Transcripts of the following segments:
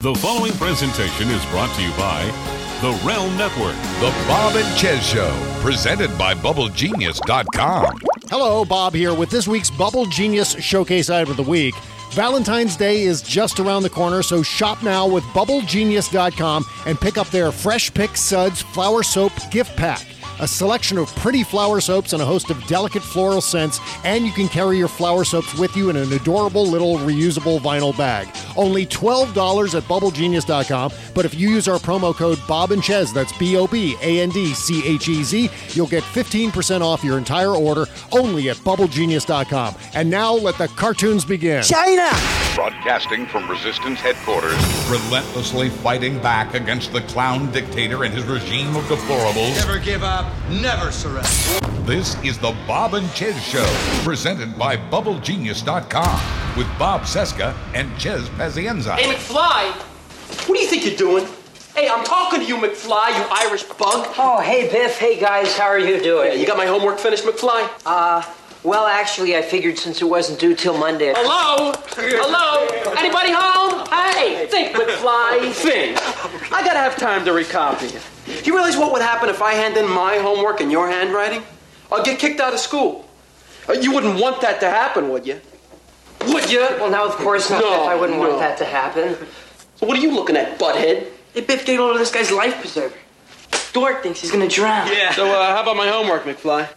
The following presentation is brought to you by the Realm Network. The Bob and Chez Show, presented by BubbleGenius.com. Hello, Bob here with this week's Bubble Genius Showcase Item of the Week. Valentine's Day is just around the corner, so shop now with BubbleGenius.com and pick up their Fresh Pick Suds Flower Soap Gift Pack. A selection of pretty flower soaps and a host of delicate floral scents, and you can carry your flower soaps with you in an adorable little reusable vinyl bag. Only $12 at BubbleGenius.com, but if you use our promo code Bob and Chez, that's B O B A N D C H E Z, you'll get 15% off your entire order only at BubbleGenius.com. And now let the cartoons begin. China! Broadcasting from Resistance headquarters, relentlessly fighting back against the clown dictator and his regime of deplorables. Never give up, never surrender. This is the Bob and Chez Show, presented by BubbleGenius.com, with Bob Cesca and Chez Pazienza. Hey, McFly! What do you think you're doing? Hey, I'm talking to you, McFly, you Irish bug. Oh, hey, Biff. Hey, guys. How are you doing? Yeah, you got my homework finished, McFly? Uh, well, actually, I figured since it wasn't due till Monday. Hello? Hello? Anybody home? Hey, think, McFly, think. I gotta have time to recopy it. You realize what would happen if I hand in my homework in your handwriting? I'll get kicked out of school. Uh, You wouldn't want that to happen, would you? Would you? Well, now, of course not. No, I wouldn't no. want that to happen. So what are you looking at, butthead? Hey, Biff, get a load of this guy's life preserver. Dork thinks he's gonna drown. Yeah. So uh, how about my homework, McFly?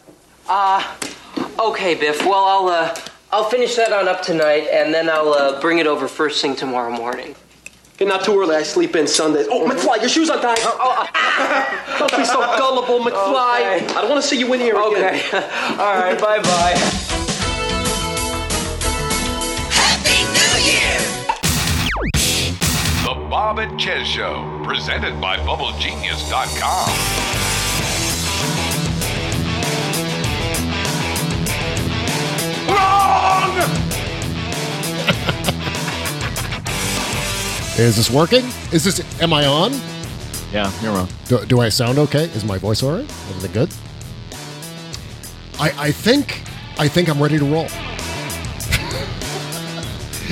Uh, okay, Biff. Well, I'll, uh, I'll finish that on up tonight, and then I'll, uh, bring it over first thing tomorrow morning. Okay, not too early. I sleep in Sundays. Oh, McFly, your shoes untied. Don't be so gullible, McFly. Okay. I don't want to see you in here again. Okay. All right, bye-bye. Happy New Year! The Bob and Chez Show, presented by BubbleGenius.com. Is this working? Is this, am I on? Yeah, you're wrong. Do, do I sound okay? Is my voice all right? Everything good? I, I think, I think I'm ready to roll.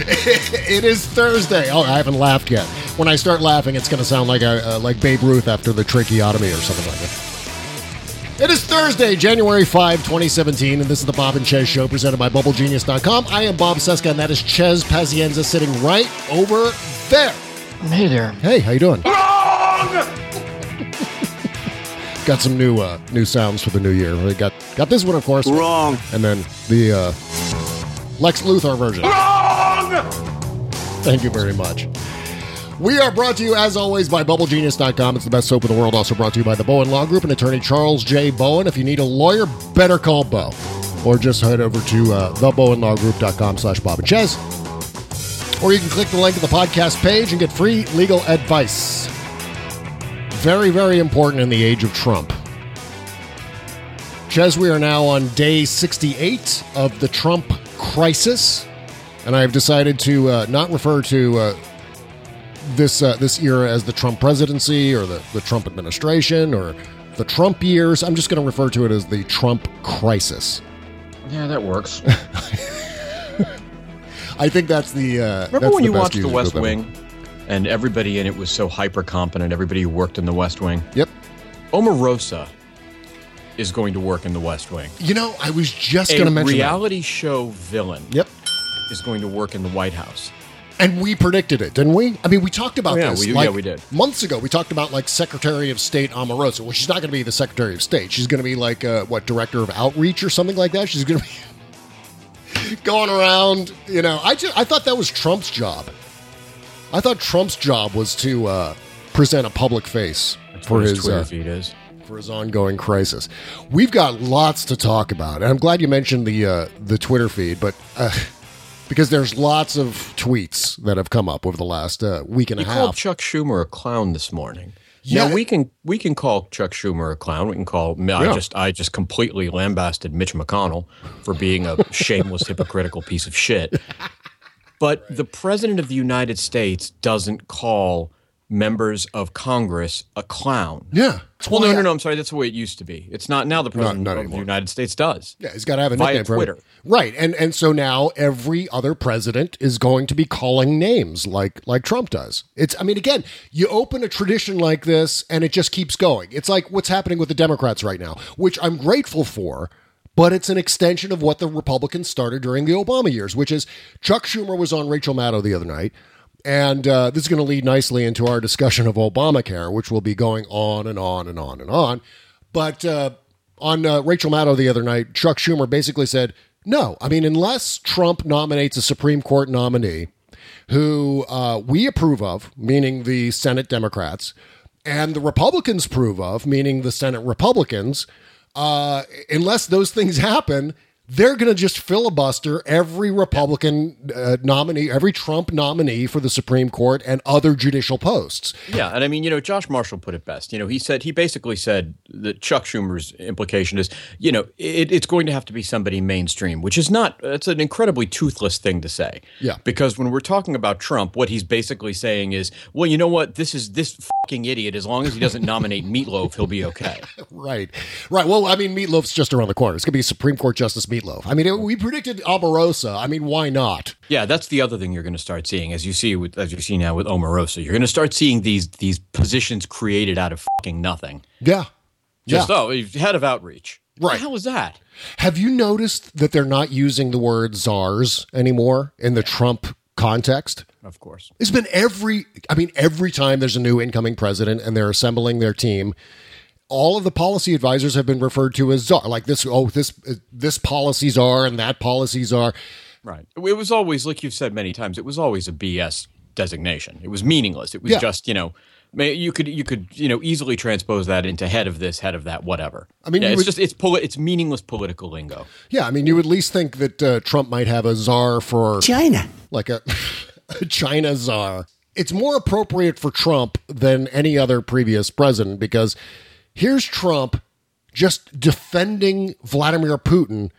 it is Thursday. Oh, I haven't laughed yet. When I start laughing, it's going to sound like a, uh, like Babe Ruth after the tracheotomy or something like that. It is Thursday, January 5, 2017, and this is the Bob and Chez Show presented by BubbleGenius.com. I am Bob Cesca, and that is Chez Pazienza sitting right over there. Hey there. Hey, how you doing? Wrong! got some new uh, new sounds for the new year. We got got this one, of course. Wrong. And then the uh, Lex Luthor version. Wrong! Thank you very much. We are brought to you, as always, by BubbleGenius.com. It's the best soap in the world. Also brought to you by the Bowen Law Group and attorney Charles J. Bowen. If you need a lawyer, better call Bo. Or just head over to uh, thebowenlawgroup.com slash Bob and Chez. Or you can click the link at the podcast page and get free legal advice. Very, very important in the age of Trump. Chez, we are now on day 68 of the Trump crisis, and I have decided to uh, not refer to uh, this uh, this era as the Trump presidency or the, the Trump administration or the Trump years. I'm just going to refer to it as the Trump crisis. Yeah, that works. I think that's the. Uh, Remember that's when the you watched The West. Wing and everybody in it was so hyper competent, everybody who worked in The West Wing? Yep. Omarosa is going to work in The West Wing. You know, I was just going to mention a reality show villain. Yep. is going to work in the White House. And we predicted it, didn't we? I mean, we talked about Oh, yeah, this. we- like, yeah, we did. Months ago, we talked about like Secretary of State Omarosa. Well, she's not going to be the Secretary of State. She's going to be like uh, what Director of Outreach or something like that. She's going to be going around. You know, I just, I thought that was Trump's job. I thought Trump's job was to uh, present a public face for his, his Twitter uh, feed is. for his ongoing crisis. We've got lots to talk about, and I'm glad you mentioned the uh, the Twitter feed, but. Uh, because there's lots of tweets that have come up over the last uh, week and You a half. called. Chuck Schumer a clown this morning. Yeah. Now we can we can call Chuck Schumer a clown. We can call I Yeah. just I just completely lambasted Mitch McConnell for being a shameless hypocritical piece of shit. But the president of the United States doesn't call members of Congress a clown. Yeah. Well, no, no, no. I'm sorry. That's the way it used to be. It's not now. The president not of the anymore. United States does. Yeah, he's got to have a Via nickname for Twitter. Right. And and so now every other president is going to be calling names like like Trump does. It's I mean again, you open a tradition like this and it just keeps going. It's like what's happening with the Democrats right now, which I'm grateful for. But it's an extension of what the Republicans started during the Obama years, which is Chuck Schumer was on Rachel Maddow the other night. And uh, this is going to lead nicely into our discussion of Obamacare, which will be going on and on and on and on. But uh, on uh, Rachel Maddow the other night, Chuck Schumer basically said, no, I mean, unless Trump nominates a Supreme Court nominee who uh, we approve of, meaning the Senate Democrats, and the Republicans approve of, meaning the Senate Republicans, uh, unless those things happen, they're going to just filibuster every Republican uh, nominee, every Trump nominee for the Supreme Court and other judicial posts. Yeah, and I mean, you know, Josh Marshall put it best. You know, he said he basically said that Chuck Schumer's implication is, you know, it, it's going to have to be somebody mainstream, which is not. It's an incredibly toothless thing to say. Yeah. Because when we're talking about Trump, what he's basically saying is, well, you know what, this is this fucking idiot. As long as he doesn't nominate Meatloaf, he'll be okay. Right, right. Well, I mean, Meatloaf's just around the corner. It's going to be Supreme Court Justice Meatloaf. I mean, it, we predicted Omarosa. I mean, why not? Yeah, that's the other thing you're going to start seeing, as you see with as you see now with Omarosa. You're going to start seeing these these positions created out of fucking nothing. Yeah, Just yeah. oh, head of outreach. Right. Hell was that? Have you noticed that they're not using the word czars anymore in the Trump context? Of course. It's been every, I mean, every time there's a new incoming president and they're assembling their team, all of the policy advisors have been referred to as czar. Like this, oh, this, this policies are and that policies are. Right. It was always, like you've said many times, it was always a BS designation. It was meaningless. It was Yeah. just, you know, you could you could you know easily transpose that into head of this, head of that, whatever. I mean, yeah, you it's would- just it's poli- it's meaningless political lingo. Yeah, I mean, you would at least think that uh, Trump might have a czar for China. like a, a China czar. It's more appropriate for Trump than any other previous president because here's Trump just defending Vladimir Putin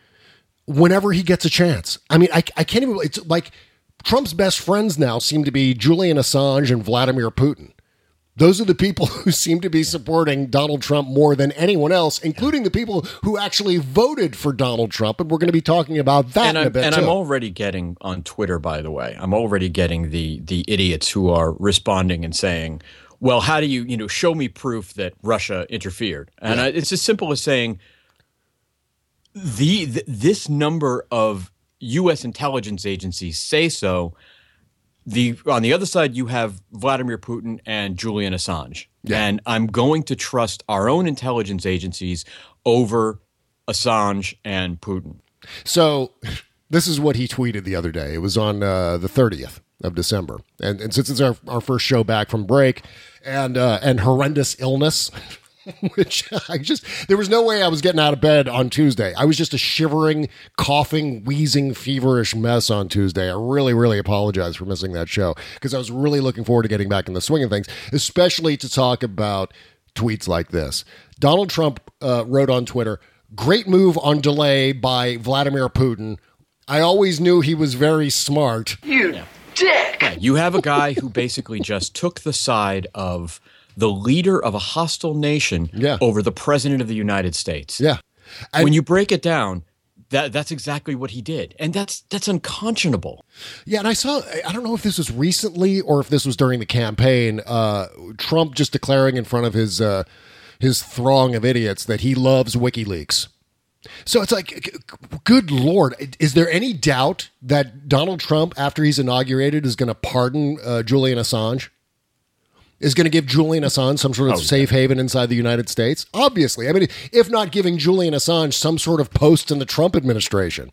whenever he gets a chance. I mean, I, I can't even, it's like Trump's best friends now seem to be Julian Assange and Vladimir Putin. Those are the people who seem to be supporting Donald Trump more than anyone else, including the people who actually voted for Donald Trump. And we're going to be talking about that and in a I'm, bit and too. I'm already getting on Twitter, by the way, I'm already getting the the idiots who are responding and saying, "Well, how do you you know show me proof that Russia interfered?" And I, it's as simple as saying, the, th this number of U.S. intelligence agencies say so. The on the other side, you have Vladimir Putin and Julian Assange, and I'm going to trust our own intelligence agencies over Assange and Putin. So this is what he tweeted the other day. It was on uh, the 30th of December. And, and since it's our, our first show back from break and uh, and horrendous illness, which I just there was no way I was getting out of bed on Tuesday. I was just a shivering, coughing, wheezing, feverish mess on Tuesday. I really, really apologize for missing that show because I was really looking forward to getting back in the swing of things, especially to talk about tweets like this. Donald Trump uh, wrote on Twitter, "Great move on delay by Vladimir Putin. I always knew he was very smart." You dick! You have a guy who basically just took the side of the leader of a hostile nation Yeah. over the president of the United States. Yeah. when you break it down, that that's exactly what he did. And that's that's unconscionable. Yeah, and I saw, I don't know if this was recently or if this was during the campaign, uh, Trump just declaring in front of his, uh, his throng of idiots that he loves WikiLeaks. So it's like, good Lord, is there any doubt that Donald Trump, after he's inaugurated, is going to pardon uh, Julian Assange? Is going to give Julian Assange some sort of safe haven inside the United States? Obviously. I mean, if not giving Julian Assange some sort of post in the Trump administration.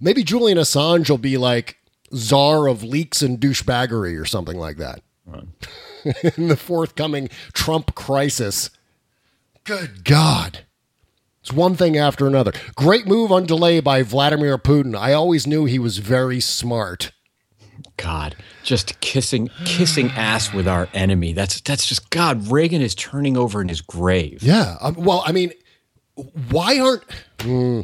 Maybe Julian Assange will be like czar of leaks and douchebaggery or something like that. In the forthcoming Trump crisis. Good God. It's one thing after another. Great move on delay by Vladimir Putin. I always knew he was very smart. God, just kissing kissing ass with our enemy. That's that's just God. Reagan is turning over in his grave. Yeah. Um, well, I mean, why aren't. Hmm.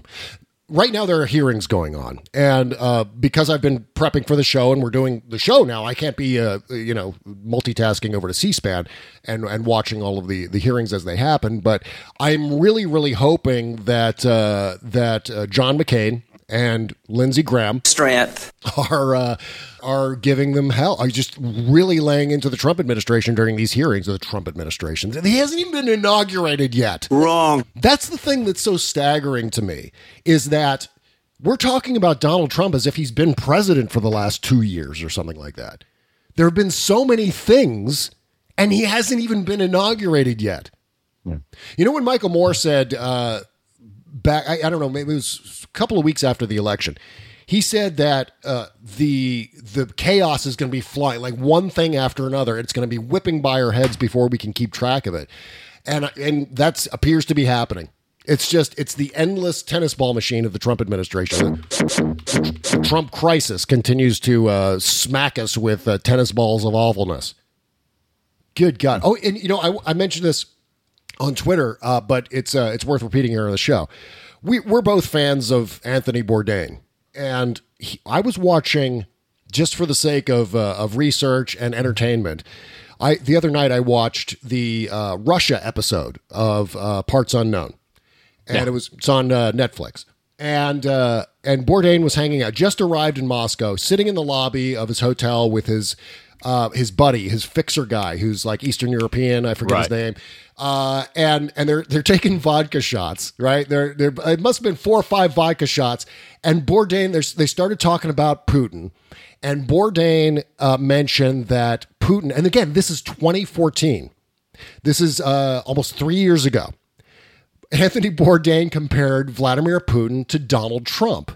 Right now there are hearings going on, and uh, because I've been prepping for the show and we're doing the show now, I can't be uh, you know multitasking over to C-SPAN and and watching all of the the hearings as they happen. But I'm really really hoping that uh, that uh, John McCain and Lindsey Graham Strength. are uh, are giving them hell. Are just really laying into the Trump administration during these hearings of the Trump administration. He hasn't even been inaugurated yet. Wrong. That's the thing that's so staggering to me is that we're talking about Donald Trump as if he's been president for the last two years or something like that. There have been so many things, and he hasn't even been inaugurated yet. You know when Michael Moore said uh, back, I, I don't know, maybe it was a couple of weeks after the election. He said that uh, the the chaos is going to be flying like one thing after another. It's going to be whipping by our heads before we can keep track of it, and and that appears to be happening. It's just it's the endless tennis ball machine of the Trump administration. The Trump crisis continues to uh, smack us with uh, tennis balls of awfulness. Good God! Oh, and you know I, I mentioned this on Twitter, uh, but it's uh, it's worth repeating here on the show. We, we're both fans of Anthony Bourdain, and he, I was watching just for the sake of uh, of research and entertainment. I the other night I watched the uh, Russia episode of uh, Parts Unknown, and it was it's on uh, Netflix. And uh, and Bourdain was hanging out, just arrived in Moscow, sitting in the lobby of his hotel with his uh, his buddy, his fixer guy, who's like Eastern European. I forget his name. Uh, and and they're they're taking vodka shots, right? They're they're it must have been four or five vodka shots. And Bourdain, they started talking about Putin, and Bourdain uh, mentioned that Putin, and again, this is 2014. This is uh, almost three years ago. Anthony Bourdain compared Vladimir Putin to Donald Trump.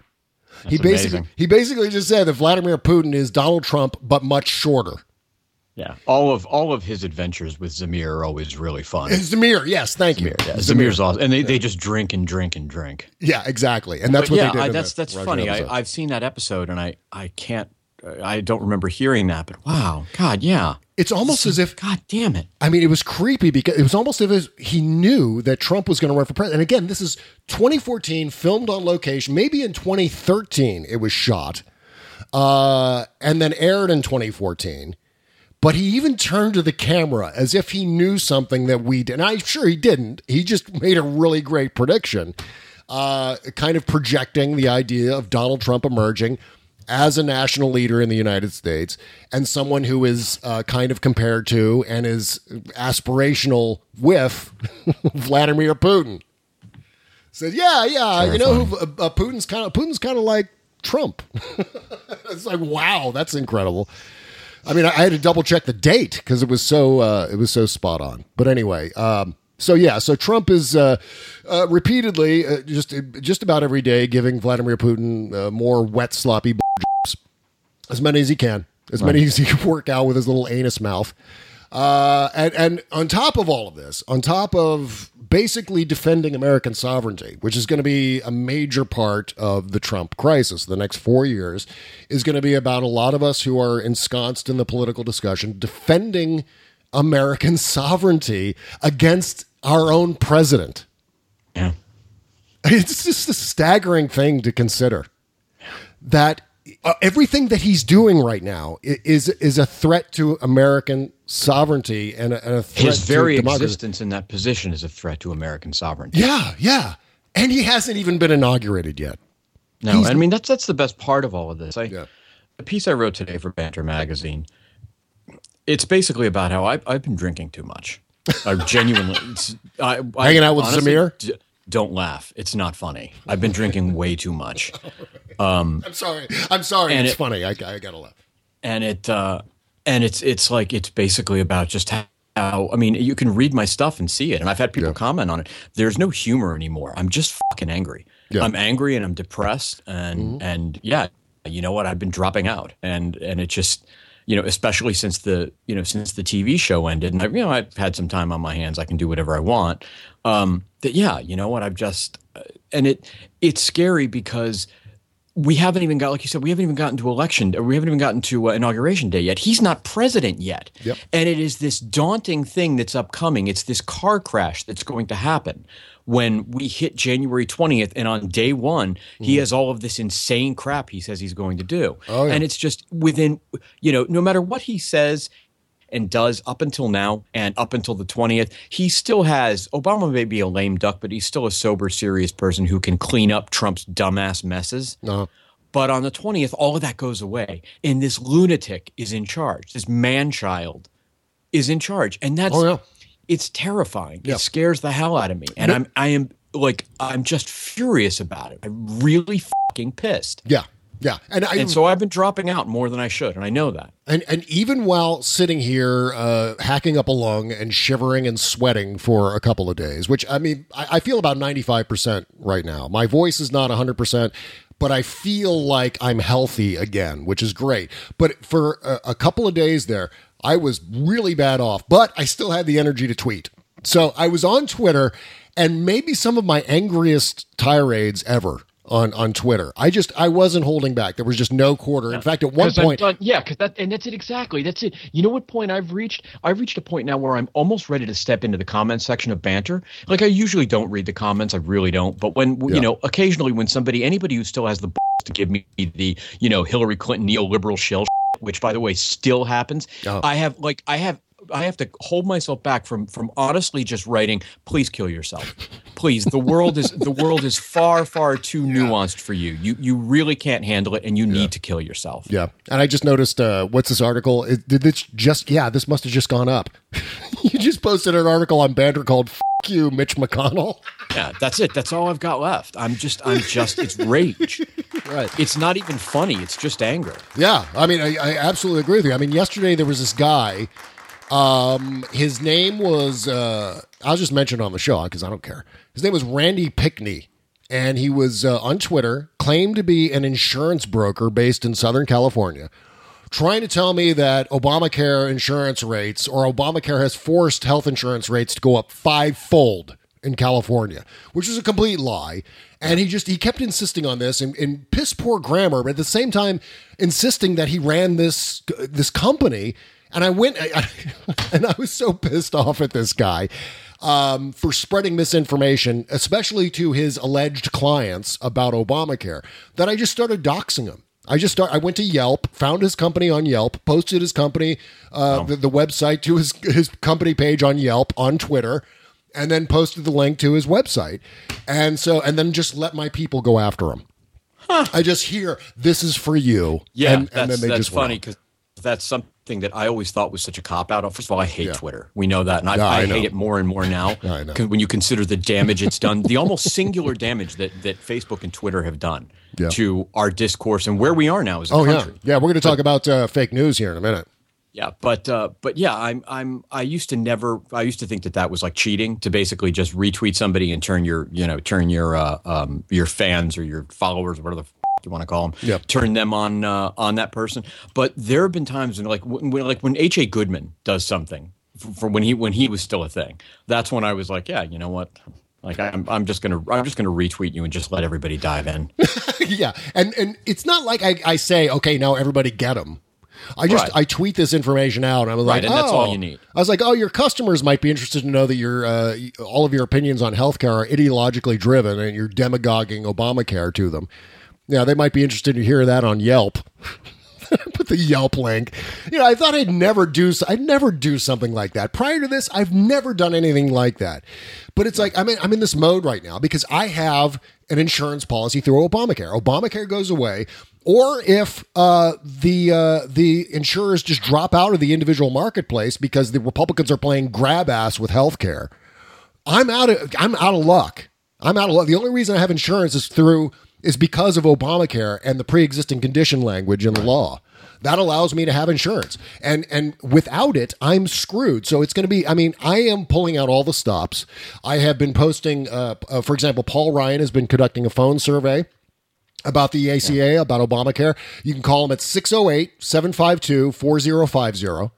He basically amazing. he basically just said that Vladimir Putin is Donald Trump but much shorter. Yeah, all of all of his adventures with Zamir are always really fun. Zamir, yes, thank you. Yeah, Zamir's awesome, and they, they just drink and drink and drink. Yeah, exactly, and that's But what yeah, they did. I, in that's the that's Russia funny. episode. I, I've seen that episode, and I I can't. I don't remember hearing that, but wow, God, yeah. It's almost as if God damn it. I mean, it was creepy because it was almost as if he knew that Trump was going to run for president. And again, this is 2014, filmed on location. Maybe in 2013 it was shot, uh, and then aired in 2014. But he even turned to the camera as if he knew something that we did. And I'm sure he didn't. He just made a really great prediction, uh, kind of projecting the idea of Donald Trump emerging as a national leader in the United States and someone who is uh, kind of compared to and is aspirational with Vladimir Putin. Said, yeah, yeah, you know, who, uh, uh, Putin's kind of Putin's kind of like Trump. it's like, wow, that's incredible. I mean, I, had to double check the date because it was so uh, it was so spot on. But anyway, um, so yeah, so Trump is uh, uh, repeatedly uh, just just about every day giving Vladimir Putin uh, more wet sloppy jobs, as many as he can, as many as he can work out with his little anus mouth. Uh, and and on top of all of this, on top of basically defending American sovereignty, which is going to be a major part of the Trump crisis, the next four years is going to be about a lot of us who are ensconced in the political discussion defending American sovereignty against our own president. Yeah. It's just a staggering thing to consider that uh, everything that he's doing right now is is a threat to American sovereignty and a, and a threat His very democracy. existence in that position is a threat to American sovereignty. Yeah, yeah, and he hasn't even been inaugurated yet. No, He's- I mean that's that's the best part of all of this. I, Yeah. A piece I wrote today for Banter magazine. It's basically about how I, I've been drinking too much. I genuinely it's, I, I Hanging out with honestly Zamir? d- don't laugh. It's not funny. I've been drinking way too much, I'm sorry. I'm sorry. And it's it- funny. I, I gotta laugh. and it uh, and it's it's like it's basically about just how. I mean, you can read my stuff and see it, and I've had people comment on it. There's no humor anymore. I'm just fucking angry. Yeah. I'm angry and I'm depressed, and and yeah, you know what? I've been dropping out, and and it just, you know, especially since the you know since the TV show ended, and I, you know I've had some time on my hands. I can do whatever I want. Um, that yeah, you know what? I've just, uh, and it it's scary because we haven't even got, like you said, we haven't even gotten to election, we haven't even gotten to uh, inauguration day yet. He's not president yet. Yep. And it is this daunting thing that's upcoming. It's this car crash that's going to happen when we hit January 20th. And on day one, he has all of this insane crap he says he's going to do. Mm. Oh, yeah. And it's just within, you know, no matter what he says, and does up until now and up until the 20th, he still has Obama may be a lame duck, but he's still a sober, serious person who can clean up Trump's dumbass messes. No. But on the 20th, all of that goes away. And this lunatic is in charge. This man child is in charge. And that's Oh, yeah. it's terrifying. Yeah. It scares the hell out of me. And I'm I am like I'm just furious about it. I'm really fucking pissed. Yeah. Yeah. And I And so I've been dropping out more than I should, and I know that. And and even while sitting here uh, hacking up a lung and shivering and sweating for a couple of days, which I mean, I, I feel about ninety five percent right now. My voice is not hundred percent, but I feel like I'm healthy again, which is great. But for a, a couple of days there, I was really bad off, but I still had the energy to tweet. So I was on Twitter, and maybe some of my angriest tirades ever. On, on Twitter, I just I wasn't holding back. There was just no quarter. In fact, at one point, done- yeah, because that and that's it exactly. That's it. You know what point I've reached? I've reached a point now where I'm almost ready to step into the comment section of banter. Like I usually don't read the comments, I really don't. But when Yeah. you know, occasionally when somebody, anybody who still has the balls to give me the you know Hillary Clinton neoliberal shell, which by the way still happens, Oh. I have like I have. I have to hold myself back from from honestly just writing. Please kill yourself, please. The world is the world is far far too nuanced for you. You you really can't handle it, and you need to kill yourself. Yeah, and I just noticed. Uh, what's this article? It, did this just? Yeah, this must have just gone up. you just posted an article on Banter called "F you, Mitch McConnell." Yeah, that's it. That's all I've got left. I'm just, I'm just, it's rage. Right. It's not even funny. It's just anger. Yeah, I mean, I, I absolutely agree with you. I mean, yesterday there was this guy. Um, his name was. Uh, I'll just mention it on the show because I don't care. His name was Randy Pickney, and he was uh, on Twitter claimed to be an insurance broker based in Southern California. trying to tell me that Obamacare insurance rates or Obamacare has forced health insurance rates to go up fivefold in California, which is a complete lie. And he just he kept insisting on this in, in piss poor grammar, but at the same time insisting that he ran this this company. And I went I, and I was so pissed off at this guy um, for spreading misinformation, especially to his alleged clients about Obamacare, that I just started doxing him. I just start. I went to Yelp, found his company on Yelp, posted his company, uh, the, the website to his his company page on Yelp on Twitter, and then posted the link to his website, and so and then just let my people go after him. I just hear this is for you. Yeah, and, and then they that's just funny because that's something that I always thought was such a cop out. First of all, I hate Yeah. Twitter. We know that, and I, Yeah, I I, hate it more and more now. I know. 'Cause When you consider the damage it's done, the almost singular damage that that Facebook and Twitter have done Yeah. to our discourse and where we are now as a Oh yeah, country. yeah. We're going to talk about uh, fake news here in a minute. Yeah, but uh, but yeah, I'm I'm I used to never I used to think that that was like cheating to basically just retweet somebody and turn your you know turn your uh, um your fans or your followers or whatever the you want to call them Yep. turn them on uh, on that person. But there have been times when like when, like when H A Goodman does something for, for when he when he was still a thing. That's when I was like, yeah, you know what. Like I'm, I'm just gonna, I'm just gonna retweet you and just let everybody dive in. yeah, and and it's not like I, I say, okay, now everybody get them. I just Right. I tweet this information out, and I was like, Right, and that's all oh. you need. I was like, oh, your customers might be interested to know that your uh, all of your opinions on healthcare are ideologically driven, and you're demagoguing Obamacare to them. Yeah, they might be interested to hear that on Yelp. Put the Yelp link. You know, I thought I'd never do. I'd never do something like that. Prior to this, I've never done anything like that. But it's like I'm in, I'm in this mode right now because I have an insurance policy through Obamacare. Obamacare goes away, or if uh, the uh, the insurers just drop out of the individual marketplace because the Republicans are playing grab ass with healthcare. I'm out of I'm out of luck. I'm out of luck. The only reason I have insurance is through is because of Obamacare and the pre-existing condition language in the law. That allows me to have insurance. And and without it, I'm screwed. So it's going to be I mean, I am pulling out all the stops. I have been posting uh, uh, for example, Paul Ryan has been conducting a phone survey about the ACA, about Obamacare. You can call him at 608 752 4050.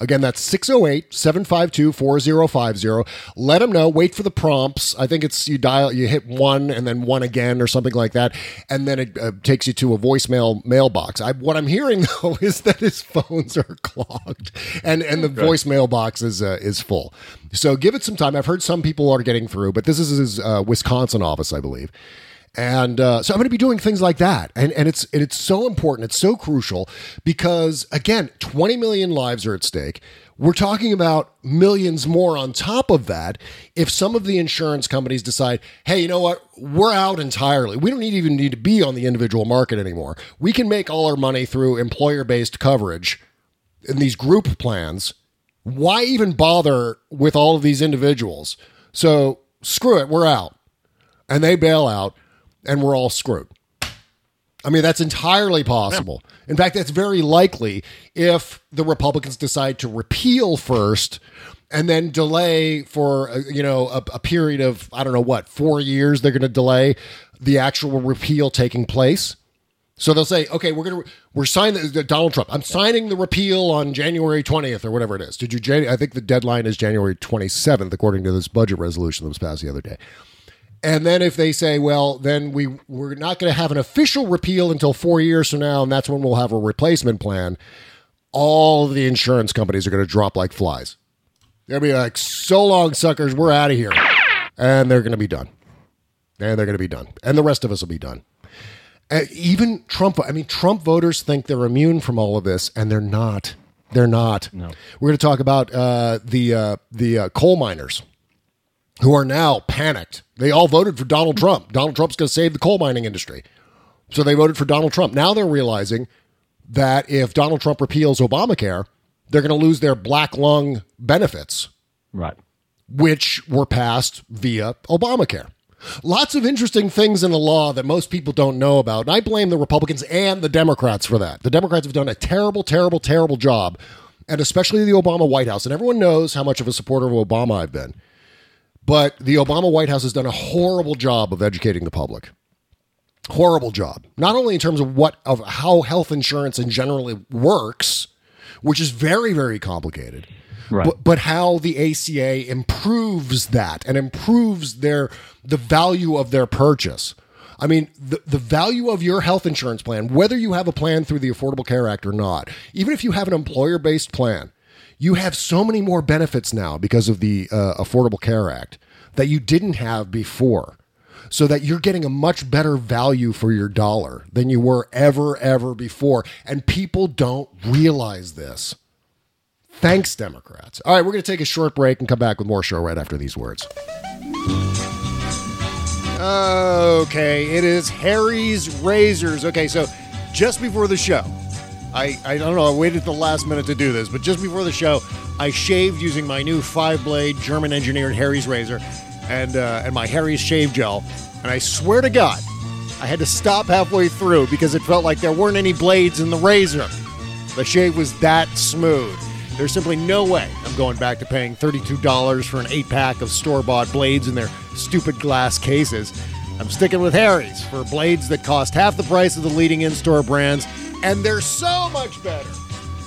Again, that's 608 752 4050. Let them know. Wait for the prompts. I think it's you dial, you hit one and then one again or something like that. And then it uh, takes you to a voicemail mailbox. I, what I'm hearing, though, is that his phones are clogged and, and the voicemail box is, uh, is full. So give it some time. I've heard some people are getting through, but this is his uh, Wisconsin office, I believe. And uh, so I'm going to be doing things like that, and and it's and it's so important, it's so crucial because again, 20 million lives are at stake. We're talking about millions more on top of that. If some of the insurance companies decide, hey, you know what, we're out entirely. We don't even need to be on the individual market anymore. We can make all our money through employer based coverage in these group plans. Why even bother with all of these individuals? So screw it, we're out. And they bail out and we're all screwed. I mean, that's entirely possible. In fact, that's very likely if the Republicans decide to repeal first and then delay for, uh, you know, a, a period of, I don't know what, four years, they're going to delay the actual repeal taking place. So they'll say, okay, we're gonna we're signing the Donald Trump. I'm signing the repeal on January 20th or whatever it is. Did you? I think the deadline is January 27th, according to this budget resolution that was passed the other day. And then if they say, well, then we we're not going to have an official repeal until four years from now, and that's when we'll have a replacement plan. All the insurance companies are going to drop like flies. They'll be like, so long, suckers, we're out of here, and they're going to be done, and they're going to be done, and the rest of us will be done. Uh, even Trump, I mean, Trump voters think they're immune from all of this, and they're not. They're not. No. We're going to talk about uh, the uh, the uh, coal miners who are now panicked. They all voted for Donald Trump. Donald Trump's going to save the coal mining industry. So they voted for Donald Trump. Now they're realizing that if Donald Trump repeals Obamacare, they're going to lose their black lung benefits. Right. Which were passed via Obamacare. Lots of interesting things in the law that most people don't know about. And I blame the Republicans and the Democrats for that. The Democrats have done a terrible, terrible, terrible job, and especially the Obama White House. And everyone knows how much of a supporter of Obama I've been. But the Obama White House has done a horrible job of educating the public. Horrible job. Not only in terms of what of how health insurance in generally works, which is very, very complicated. Right. But, but how the ACA improves that and improves their the value of their purchase. I mean, the, the value of your health insurance plan, whether you have a plan through the Affordable Care Act or not, even if you have an employer based plan, you have so many more benefits now because of the uh, Affordable Care Act that you didn't have before. So that you're getting a much better value for your dollar than you were ever, ever before. And people don't realize this. Thanks, Democrats. All right, we're going to take a short break and come back with more show right after these words. Okay, it is Harry's Razors. Okay, so just before the show, I, I don't know, I waited the last minute to do this, but just before the show, I shaved using my new five blade German engineered Harry's razor and, uh, and my Harry's shave gel. And I swear to God, I had to stop halfway through because it felt like there weren't any blades in the razor. The shave was that smooth. There's simply no way I'm going back to paying $32 for an eight pack of store bought blades in their stupid glass cases. I'm sticking with Harry's for blades that cost half the price of the leading in store brands and they're so much better.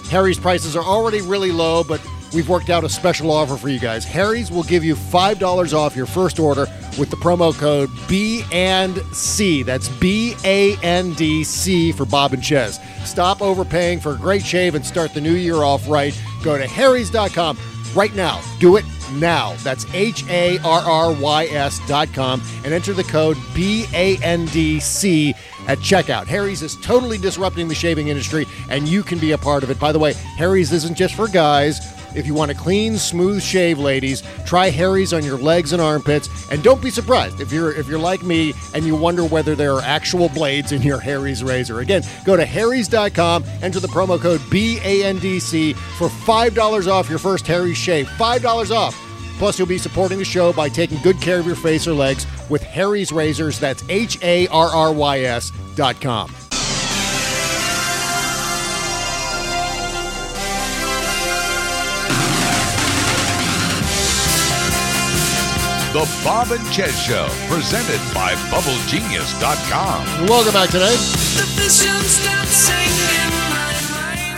Harry's prices are already really low, but we've worked out a special offer for you guys. Harry's will give you $5 off your first order with the promo code B and C. That's B A N D C for Bob and Chez. Stop overpaying for a great shave and start the new year off right. Go to harrys.com right now. Do it now. That's H A R R Y S dot com and enter the code B A N D C at checkout. Harry's is totally disrupting the shaving industry, and you can be a part of it. By the way, Harry's isn't just for guys. If you want a clean, smooth shave, ladies, try Harry's on your legs and armpits, and don't be surprised if you're if you're like me and you wonder whether there are actual blades in your Harry's razor. Again, go to harrys.com, enter the promo code BANDC for $5 off your first Harry's shave. $5 off. Plus, you'll be supporting the show by taking good care of your face or legs with Harry's Razors. That's H A R R Y S dot com. The Bob and Chez Show, presented by BubbleGenius.com. Welcome back today.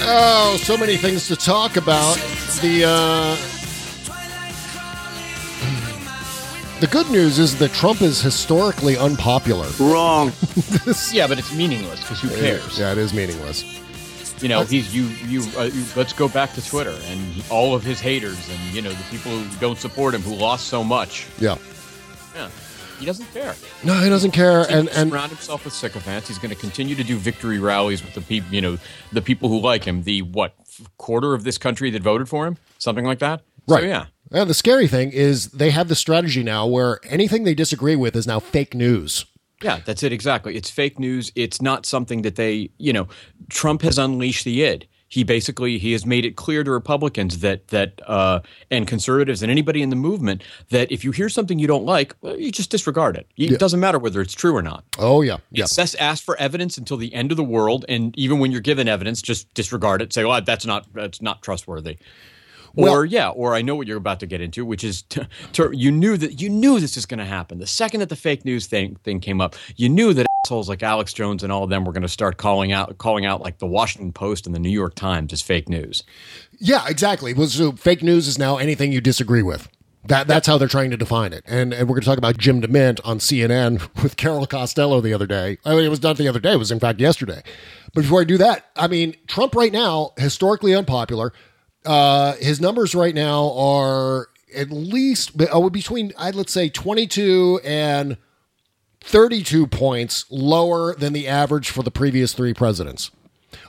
Oh, so many things to talk about. The uh, the good news is that Trump is historically unpopular. Wrong. Yeah, but it's meaningless because who cares? Yeah, it is meaningless. You know, he's you. You, uh, you. Let's go back to Twitter and he- all of his haters and you know the people who don't support him who lost so much. Yeah. Yeah, he doesn't care. No, he doesn't care, and He's and surround himself with sycophants. He's going to continue to do victory rallies with the people. You know, the people who like him. The what quarter of this country that voted for him, something like that. right. So, yeah. And the scary thing is they have the strategy now where anything they disagree with is now fake news. Yeah, that's it exactly. It's fake news. It's not something that they, you know, Trump has unleashed the id. He basically he has made it clear to Republicans that that uh, and conservatives and anybody in the movement that if you hear something you don't like, well, you just disregard it. It doesn't matter whether it's true or not. Oh yeah, yeah. Just ask for evidence until the end of the world, and even when you're given evidence, just disregard it. Say, "Well, that's not that's not trustworthy." Or yeah, or I know what you're about to get into, which is t- t- you knew that you knew this is going to happen. The second that the fake news thing thing came up, you knew that assholes like Alex Jones and all of them were going to start calling out calling out like the Washington Post and the New York Times as fake news. Yeah, exactly. Well, so fake news is now anything you disagree with. That that's how they're trying to define it. And and we're going to talk about Jim DeMint on CNN with Carol Costello the other day. I mean, it was not the other day. It was in fact yesterday. But before I do that, I mean, Trump right now historically unpopular. Uh, his numbers right now are at least oh, between I let's say twenty two and 32 points lower than the average for the previous three presidents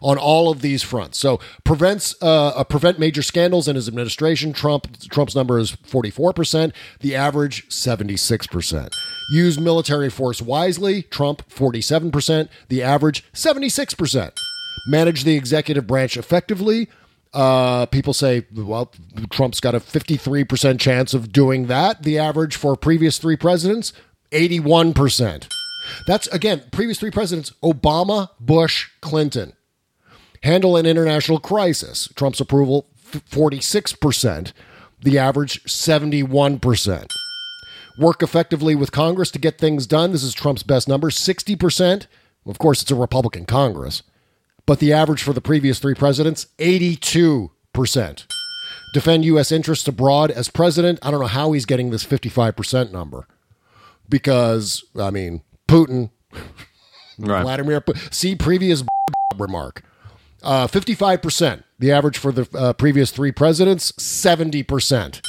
on all of these fronts. So prevents uh, uh, prevent major scandals in his administration. Trump Trump's number is 44%, the average 76%. Use military force wisely. Trump 47%, the average 76%. Manage the executive branch effectively. Uh, people say, well, Trump's got a 53% chance of doing that. The average for previous three presidents, 81%. That's, again, previous three presidents Obama, Bush, Clinton. Handle an international crisis. Trump's approval, f- 46%. The average, 71%. Work effectively with Congress to get things done. This is Trump's best number, 60%. Of course, it's a Republican Congress. But the average for the previous three presidents, 82%. Defend U.S. interests abroad as president. I don't know how he's getting this 55% number. Because, I mean, Putin, Vladimir, see previous remark. Uh, 55%. The average for the uh, previous three presidents, 70%.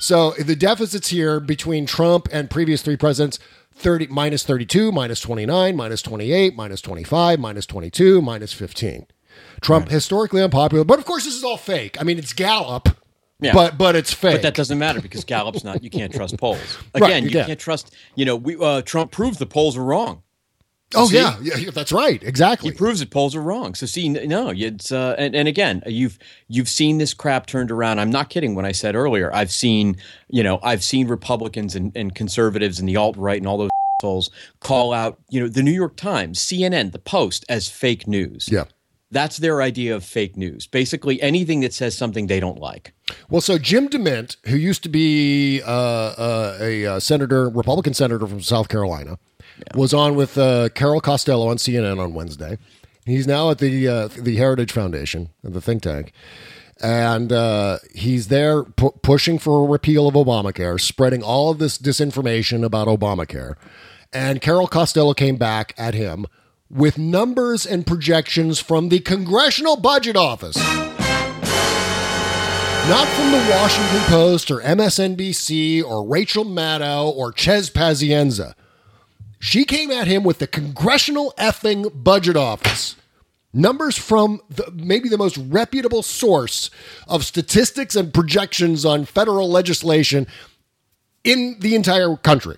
So the deficits here between Trump and previous three presidents 30 minus 32, minus 29, minus 28, minus 25, minus 22, minus 15. Trump historically unpopular, but of course this is all fake. I mean, it's Gallup, Yeah. but but it's fake. But that doesn't matter because Gallup's not. You can't trust polls. Right, Again, you you can't. can't trust. You know, we uh, Trump proved the polls were wrong. Oh see? yeah, yeah, that's right, exactly. He proves that polls are wrong. So see, no, it's uh, and, and again, you've you've seen this crap turned around. I'm not kidding when I said earlier. I've seen, you know, I've seen Republicans and, and conservatives and the alt right and all those assholes call out, you know, the New York Times, CNN, the Post as fake news. yeah. That's their idea of fake news. Basically, anything that says something they don't like. Well, so Jim DeMint, who used to be uh, uh, a uh, senator, Republican senator from South Carolina, was on with uh, Carol Costello on CNN on Wednesday. He's now at the uh, the Heritage Foundation, the think tank, and uh, he's there pu- pushing for a repeal of Obamacare, spreading all of this disinformation about Obamacare. And Carol Costello came back at him with numbers and projections from the Congressional Budget Office not from the Washington Post or MSNBC or Rachel Maddow or Chez Pazienza. She came at him with the Congressional effing Budget Office. Numbers from the, maybe the most reputable source of statistics and projections on federal legislation in the entire country.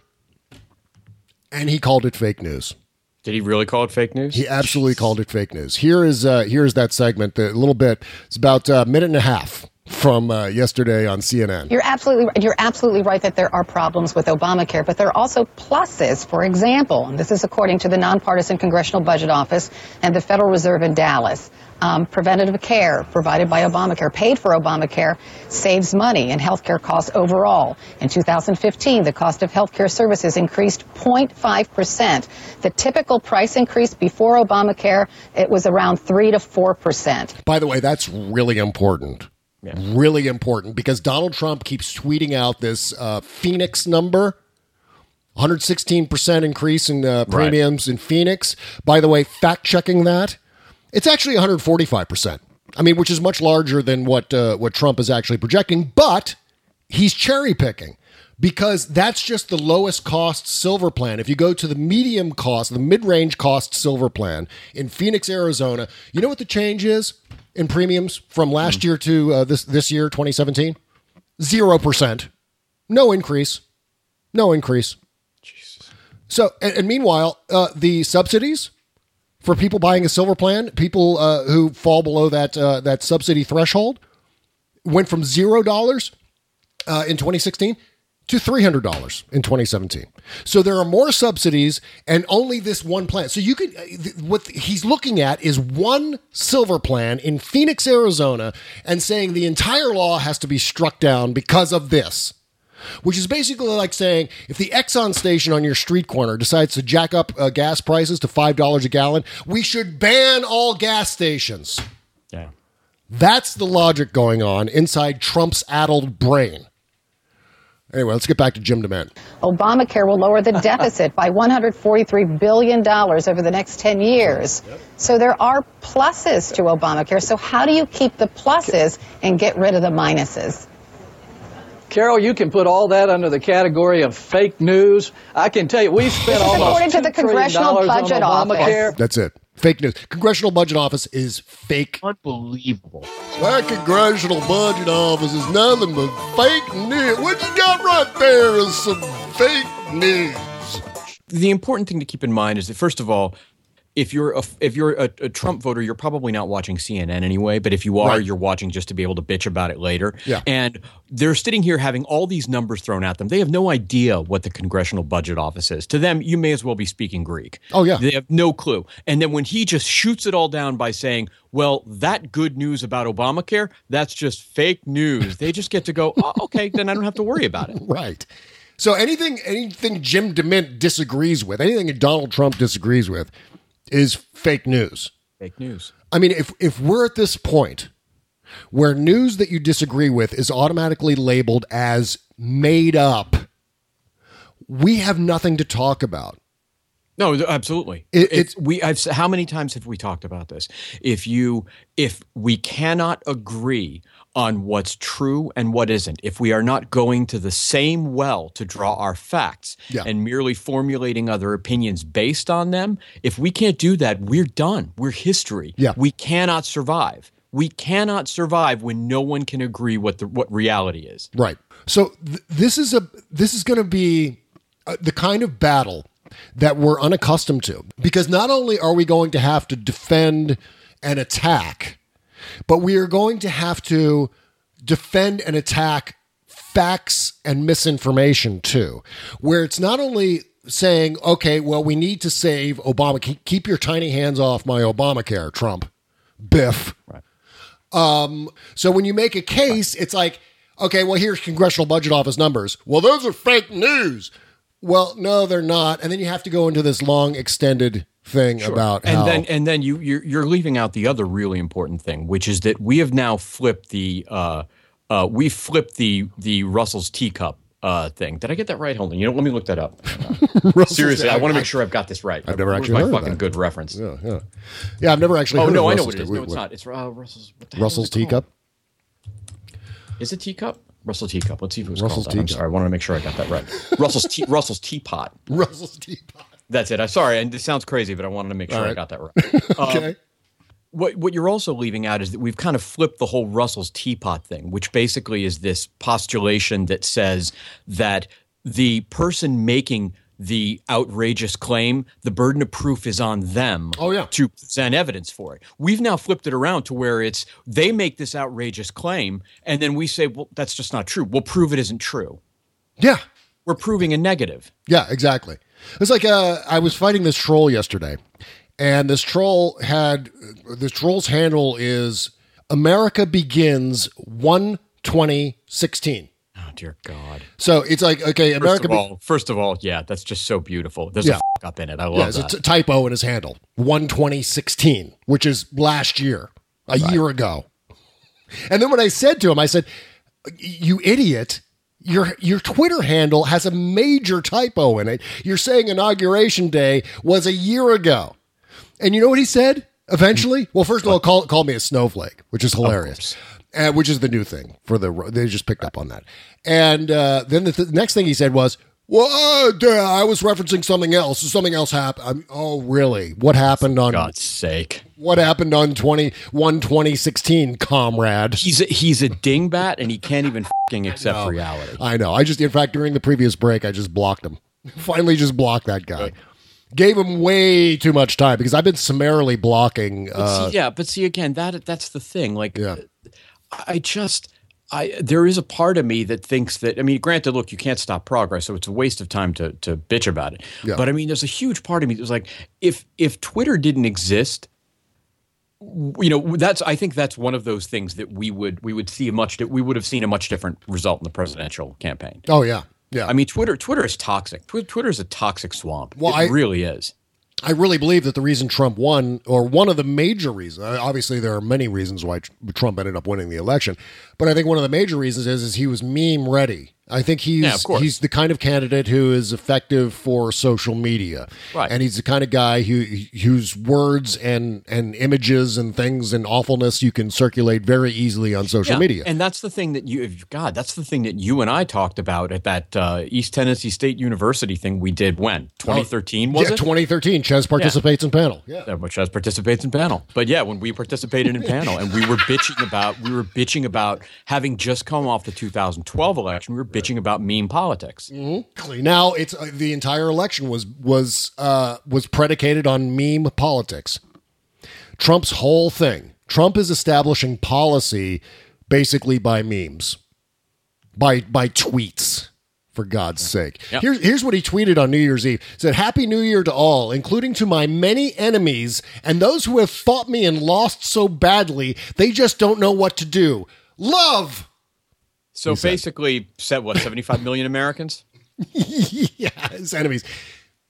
And he called it fake news. Did he really call it fake news? He absolutely called it fake news. Here is uh, here is that segment. A little bit. It's about a minute and a half from uh, yesterday on CNN. You're absolutely you're absolutely right that there are problems with Obamacare, but there are also pluses. For example, and this is according to the nonpartisan Congressional Budget Office and the Federal Reserve in Dallas. Um, preventative care provided by Obamacare, paid for Obamacare, saves money in healthcare costs overall. In 2015, the cost of healthcare services increased 0.5 percent. The typical price increase before Obamacare it was around three to four percent. By the way, that's really important. Yeah. Really important because Donald Trump keeps tweeting out this uh, Phoenix number. 116% increase in uh, premiums in Phoenix. By the way, fact checking that, it's actually 145%. I mean, which is much larger than what uh, what Trump is actually projecting, but he's cherry picking because that's just the lowest cost silver plan. If you go to the medium cost, the mid range cost silver plan in Phoenix, Arizona, you know what the change is in premiums from last year to uh, this this year, 2017? Zero percent, no increase, no increase. So, and, and meanwhile, uh, the subsidies for people buying a silver plan, people uh, who fall below that uh, that subsidy threshold, went from zero dollars uh, in 2016 to $300 in 2017. So there are more subsidies and only this one plan. So you could, what he's looking at is one silver plan in Phoenix, Arizona, and saying the entire law has to be struck down because of this. Which is basically like saying if the Exxon station on your street corner decides to jack up uh, gas prices to $5 a gallon, we should ban all gas stations. Yeah. That's the logic going on inside Trump's addled brain. Anyway, let's get back to Jim DeMint. Obamacare will lower the deficit by $143 billion over the next 10 years. So there are pluses to Obamacare. So how do you keep the pluses and get rid of the minuses? Carol, you can put all that under the category of fake news. I can tell you, we spent almost according to the Congressional Budget Obamacare. Office. That's it. Fake news. Congressional Budget Office is fake. Unbelievable. That Congressional Budget Office is nothing but fake news. What you got right there is some fake news. The important thing to keep in mind is that first of all, if you're a if you're a, a Trump voter, you're probably not watching CNN anyway. But if you are, Right. you're watching just to be able to bitch about it later. Yeah. And they're sitting here having all these numbers thrown at them. They have no idea what the Congressional Budget Office is. To them, you may as well be speaking Greek. Oh, yeah. They have no clue. And then when he just shoots it all down by saying, "Well, that good news about Obamacare, that's just fake news," they just get to go, oh, "Okay, then I don't have to worry about it." Right. So anything anything Jim DeMint disagrees with, anything Donald Trump disagrees with, is fake news. Fake news. I mean, if if we're at this point where news that you disagree with is automatically labeled as made up, we have nothing to talk about. No, absolutely. It- it's we. I've how many times have we talked about this? If you, if we cannot agree on what's true and what isn't, if we are not going to the same well to draw our facts Yeah. and merely formulating other opinions based on them, if we can't do that, we're done. We're history. Yeah. We cannot survive. We cannot survive when no one can agree what the what reality is. Right. So th- this is a this is going to be uh, the kind of battle that we're unaccustomed to because not only are we going to have to defend and attack, but we are going to have to defend and attack facts and misinformation too, where it's not only saying, okay, well, we need to save Obama. Keep, keep your tiny hands off my Obamacare, Trump. Biff. Um, so when you make a case, it's like, okay, well, here's Congressional Budget Office numbers. Well, those are fake news. Well, no, they're not. And then you have to go into this long, extended thing about and how. then and then you you're, you're leaving out the other really important thing, which is that we have now flipped the uh, uh, we flipped the the Russell's teacup uh, thing. Did I get that right? Hold on, you know, let me look that up. Seriously, I want to make sure I've got this right. I've never Where's actually my fucking good reference. yeah, yeah. yeah, I've never actually Oh no, I know what it is. te- No, it's not. It's uh, Russell's. What the hell Russell's teacup. Is it teacup? Russell teacup. Let's see if it was Russell's called that. I'm teacup. sorry. I wanted to make sure I got that right. Russell's tea, Russell's teapot. Russell's teapot. That's it. I'm sorry, and this sounds crazy, but I wanted to make sure All I got that right. Um, Okay. what what you're also leaving out is that we've kind of flipped the whole Russell's teapot thing, which basically is this postulation that says that the person making the outrageous claim, the burden of proof is on them Oh, yeah. to present evidence for it. We've now flipped it around to where it's they make this outrageous claim, and then we say, well, that's just not true. We'll prove it isn't true. yeah. We're proving a negative. Yeah, exactly. It's like uh, I was fighting this troll yesterday, and this troll had this troll's handle is America begins one twenty sixteen. Oh dear God! So it's like okay, First America. of be- first of all, yeah, that's just so beautiful. There's Yeah. a f- up in it. I love yeah, it's that. a t- typo in his handle. One twenty sixteen, which is last year, a year ago. And then when I said to him, I said, "You idiot." Your your Twitter handle has a major typo in it. You're saying inauguration day was a year ago. And you know what he said eventually? Well, first of all, call call me a snowflake, which is hilarious. Uh, which is the new thing for the they just picked up on that. And uh, then the th- next thing he said was, "Well, uh, I was referencing something else. Something else happened." I'm, oh, really? What happened on God's sake? What happened on 21 2016, comrade? He's a, he's a dingbat and he can't even fucking accept reality. I know. I just, in fact, during the previous break, I just blocked him. Finally, just blocked that guy. Gave him way too much time because I've been summarily blocking. But Uh, see, yeah, but see again, that that's the thing. Like, Yeah. I just, I there is a part of me that thinks that. I mean, granted, look, you can't stop progress, so it's a waste of time to to bitch about it. Yeah. But I mean, there's a huge part of me that's like, if if Twitter didn't exist. You know that's. I think that's one of those things that we would we would see a much. We would have seen a much different result in the presidential campaign. oh, yeah. Yeah. I mean, Twitter Twitter is toxic. Twitter is a toxic swamp. Well, it I- really is. I really believe that the reason Trump won, or one of the major reasons, uh, obviously there are many reasons why Trump ended up winning the election, but I think one of the major reasons is, is he was meme ready. I think he's Yeah, he's the kind of candidate who is effective for social media, Right. And he's the kind of guy who whose words and and images and things and awfulness you can circulate very easily on social Yeah, media. And that's the thing that you, God, that's the thing that you and I talked about at that uh, East Tennessee State University thing we did when 2013 was yeah, it? 2013. Chez participates in panel. Yeah. Yeah, which participates in panel. But yeah, when we participated in panel and we were bitching about we were bitching about having just come off the 2012 election, we were bitching about meme politics. Exactly. Now it's uh, the entire election was was uh, was predicated on meme politics. Trump's whole thing. Trump is establishing policy basically by memes, by by tweets. For God's sake. Yep. Here's here's what he tweeted on New Year's Eve. He said, "Happy New Year to all, including to my many enemies and those who have fought me and lost so badly they just don't know what to do. Love." So basically, said what 75 million Americans? yeah, his enemies.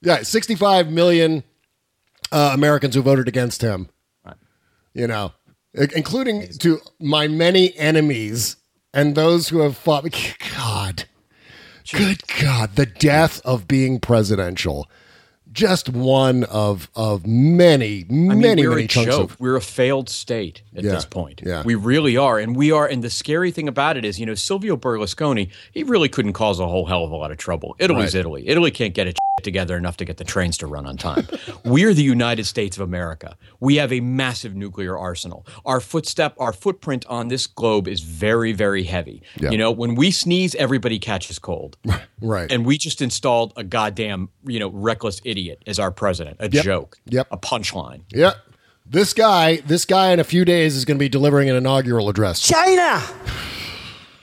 Yeah, 65 million uh, Americans who voted against him. You know, including to my many enemies and those who have fought. God, good God, the death of being presidential. Just one of of many, I mean, many, we're many a chunks joke. of. We're a failed state at Yeah, this point. yeah. We really are. And we are. And the scary thing about it is, you know, Silvio Berlusconi, he really couldn't cause a whole hell of a lot of trouble. Italy's Right. Italy. Italy can't get it together enough to get the trains to run on time. We're the United States of America. We have a massive nuclear arsenal. Our footstep, our footprint on this globe is very, very heavy. Yeah. You know, when we sneeze, everybody catches cold. Right. And we just installed a goddamn, you know, reckless idiot as our president, a Yep. joke, Yep. a punchline. yeah. This guy, this guy in a few days is going to be delivering an inaugural address. China.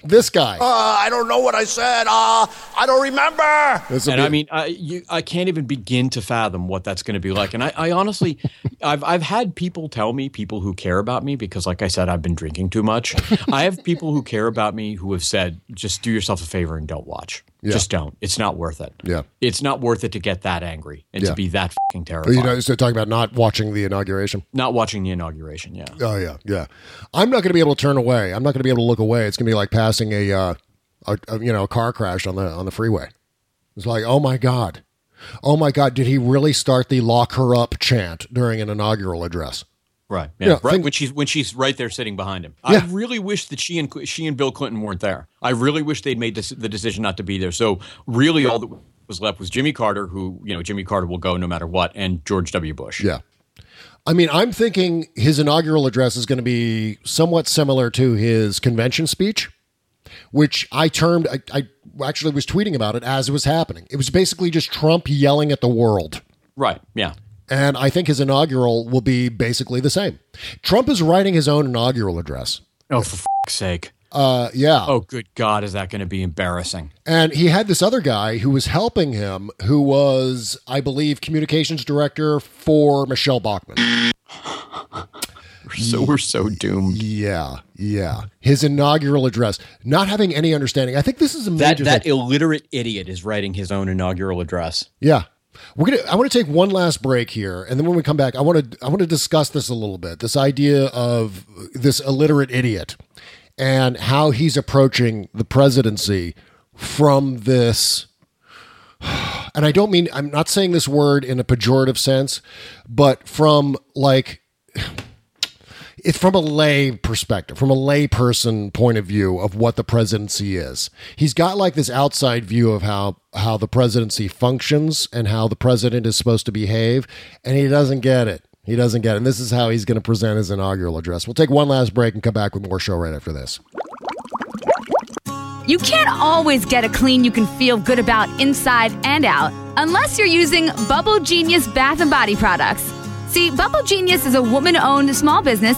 This guy. Uh, I don't know what I said. Uh, I don't remember. This will and be- I mean, I, you, I can't even begin to fathom what that's going to be like. And I, I honestly, I've, I've had people tell me, people who care about me, because like I said, I've been drinking too much. I have people who care about me who have said, just do yourself a favor and don't watch. Yeah. Just don't. It's not worth it. Yeah. It's not worth it to get that angry and Yeah. to be that fucking terrified. you know, so talking about not watching the inauguration. not watching the inauguration. Yeah. Oh yeah, yeah. I'm not going to be able to turn away. I'm not going to be able to look away. It's going to be like passing a, uh, a, a you know a car crash on the on the freeway. It's like, oh my god, oh my god, did he really start the "lock her up" chant during an inaugural address? Right. Yeah. Yeah, right. think- when she's when she's right there sitting behind him. Yeah. I really wish that she and she and Bill Clinton weren't there. I really wish they'd made this, the decision not to be there. So really, all that was left was Jimmy Carter, who you know Jimmy Carter will go no matter what, and George W. Bush. Yeah. I mean, I'm thinking his inaugural address is going to be somewhat similar to his convention speech, which I termed, I, I actually was tweeting about it as it was happening. It was basically just Trump yelling at the world. Right. Yeah. And I think his inaugural will be basically the same. Trump is writing his own inaugural address. Oh, for fuck's sake. Uh, yeah. Oh, good God, is that going to be embarrassing? And he had this other guy who was helping him, who was, I believe, communications director for Michele Bachmann. So we're so doomed. Yeah, yeah. His inaugural address, not having any understanding. I think this is a That that thing. illiterate idiot is writing his own inaugural address. Yeah, We're gonna. I want to take one last break here, and then when we come back, I want to. I want to discuss this a little bit. This idea of this illiterate idiot and how he's approaching the presidency from this. And I don't mean. I'm not saying this word in a pejorative sense, but from like it's from a lay perspective, from a lay person point of view of what the presidency is. He's got like this outside view of how how the presidency functions and how the president is supposed to behave, and he doesn't get it. He doesn't get it. And this is how he's going to present his inaugural address. We'll take one last break and come back with more show right after this. You can't always get a clean you can feel good about inside and out unless you're using Bubble Genius bath and body products. See, Bubble Genius is a woman owned small business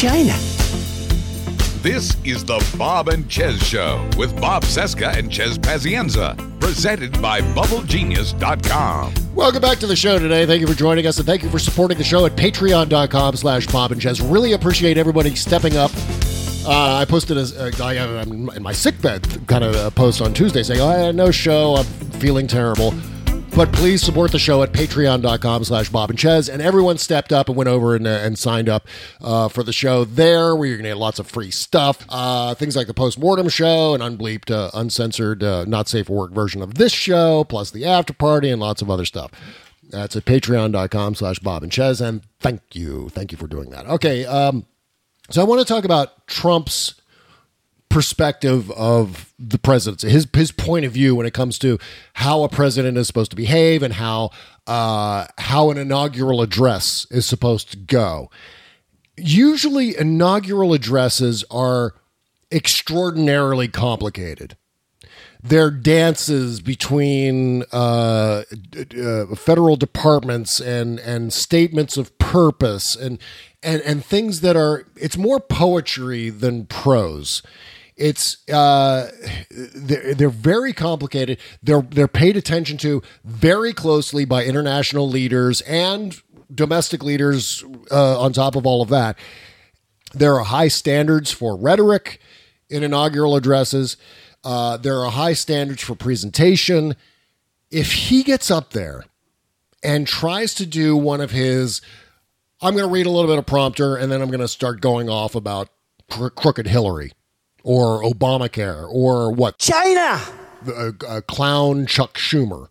China. This is the Bob and Chez Show with Bob Cesca and Chez Pazienza, presented by BubbleGenius.com. Welcome back to the show today. Thank you for joining us, and thank you for supporting the show at Patreon.com slash Bob and Chez. Really appreciate everybody stepping up. Uh, I posted a, a guy in my sick bed kind of a post on Tuesday saying, oh, I had no show. I'm feeling terrible. But please support the show at patreon.com slash Bob and Chez. And everyone stepped up and went over and, uh, and signed up uh, for the show there, where you're going to get lots of free stuff. Uh, things like the post-mortem show, an unbleeped, uh, uncensored, uh, not safe for work version of this show, plus the after party and lots of other stuff. That's at patreon.com slash Bob and Chez. And thank you. Thank you for doing that. Okay. Um, so I want to talk about Trump's perspective of the presidency, his his point of view when it comes to how a president is supposed to behave and how uh, how an inaugural address is supposed to go. Usually, inaugural addresses are extraordinarily complicated. They're dances between uh, uh, federal departments and and statements of purpose and and and things that are it's more poetry than prose it's uh, they're, they're very complicated. They're they're paid attention to very closely by international leaders and domestic leaders. Uh, on top of all of that, there are high standards for rhetoric in inaugural addresses. Uh, there are high standards for presentation. If he gets up there and tries to do one of his, I'm going to read a little bit of prompter and then I'm going to start going off about crooked Hillary or Obamacare or what? China. A, a clown Chuck Schumer.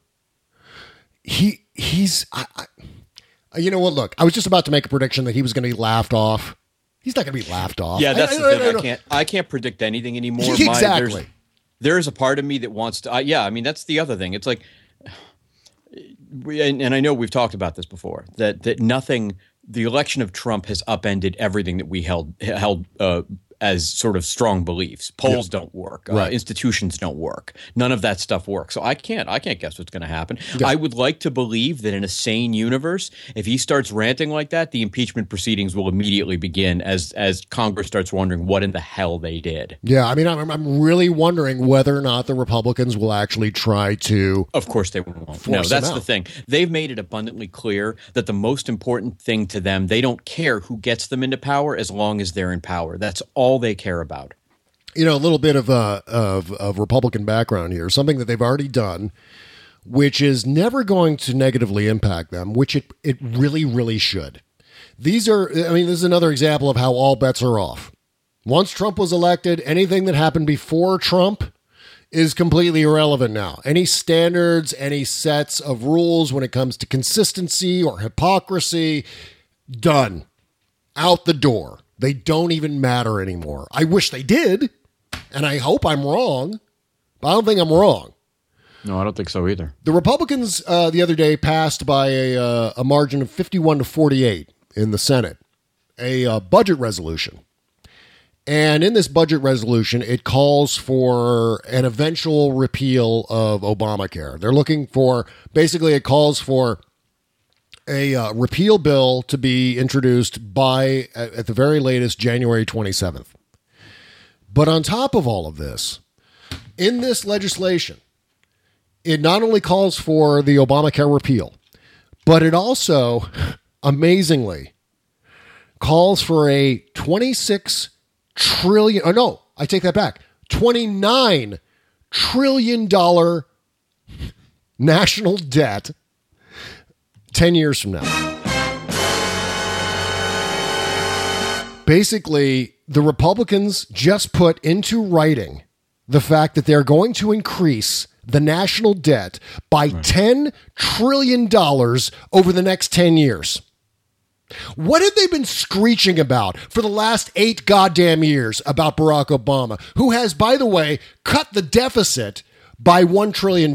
He he's I, I, you know what? Look, I was just about to make a prediction that he was going to be laughed off. He's not going to be laughed off. Yeah, that's I, the thing. I, can't I can't predict anything anymore. exactly. My, there's a part of me that wants to. Uh, yeah, I mean that's the other thing. It's like, we, and, and I know we've talked about this before that that nothing. The election of Trump has upended everything that we held held uh, as sort of strong beliefs. Polls yep. don't work. Uh, right. Uh, institutions don't work. None of that stuff works. So I can't. I can't guess what's going to happen. Yeah. I would like to believe that in a sane universe, if he starts ranting like that, the impeachment proceedings will immediately begin as as Congress starts wondering what in the hell they did. Yeah, I mean, I'm, I'm really wondering whether or not the Republicans will actually try to. Of course, they won't. No, that's the thing. They've made it abundantly clear that the most important thing to them, they don't care who gets them into power as long as they're in power. That's all all they care about. You know, a little bit of uh, of, of Republican background here, something that they've already done, which is never going to negatively impact them, which it it really really should. These are, I mean, this is another example of how all bets are off. Once Trump was elected, anything that happened before Trump is completely irrelevant now. Any standards, any sets of rules when it comes to consistency or hypocrisy, done. Out the door. They don't even matter anymore. I wish they did, and I hope I'm wrong, but I don't think I'm wrong. No, I don't think so either. The Republicans uh, the other day passed by a, uh, a margin of 51 to 48 in the Senate a uh, budget resolution. And in this budget resolution, it calls for an eventual repeal of Obamacare. They're looking for basically, it calls for a uh, repeal bill to be introduced by, at the very latest, January 27th. But on top of all of this, in this legislation, it not only calls for the Obamacare repeal, but it also, amazingly, calls for a 26 trillion. Oh, no, I take that back. 29 trillion dollar national debt 10 years from now. Basically, the Republicans just put into writing the fact that they're going to increase the national debt by $10 trillion over the next 10 years. What have they been screeching about for the last eight goddamn years about Barack Obama, who has, by the way, cut the deficit by $1 trillion?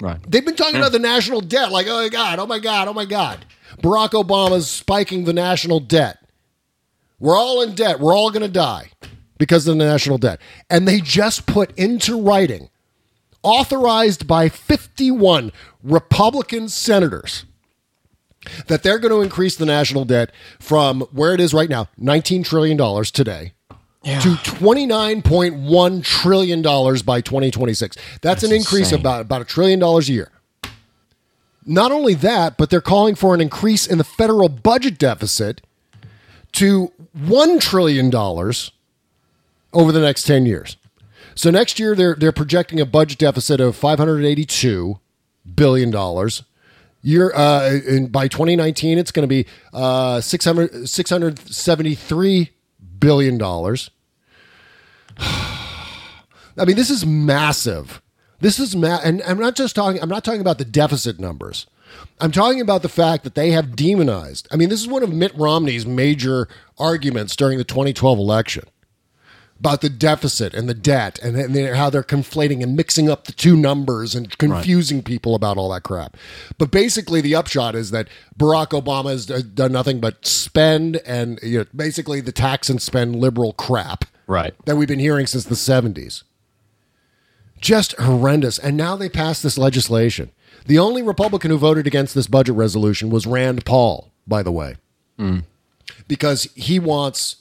Right. They've been talking about the national debt like, oh my God, oh my God, oh my God. Barack Obama's spiking the national debt. We're all in debt. We're all going to die because of the national debt. And they just put into writing authorized by 51 Republican senators that they're going to increase the national debt from where it is right now, $19 trillion today, yeah. to $29.1 trillion by 2026. That's, That's an increase insane. of about, about a trillion dollars a year. Not only that, but they're calling for an increase in the federal budget deficit to $1 trillion over the next 10 years. So next year they're they're projecting a budget deficit of 582 billion dollars. Year uh, in, by 2019 it's going to be uh, 600 673 billion dollars. I mean this is massive. This is ma- and I'm not just talking I'm not talking about the deficit numbers. I'm talking about the fact that they have demonized. I mean, this is one of Mitt Romney's major arguments during the 2012 election about the deficit and the debt and, and, how they're conflating and mixing up the two numbers and confusing right. people about all that crap. But basically, the upshot is that Barack Obama has done nothing but spend and you know, basically the tax and spend liberal crap right. that we've been hearing since the 70s. Just horrendous. And now they passed this legislation. The only Republican who voted against this budget resolution was Rand Paul, by the way, mm. because he wants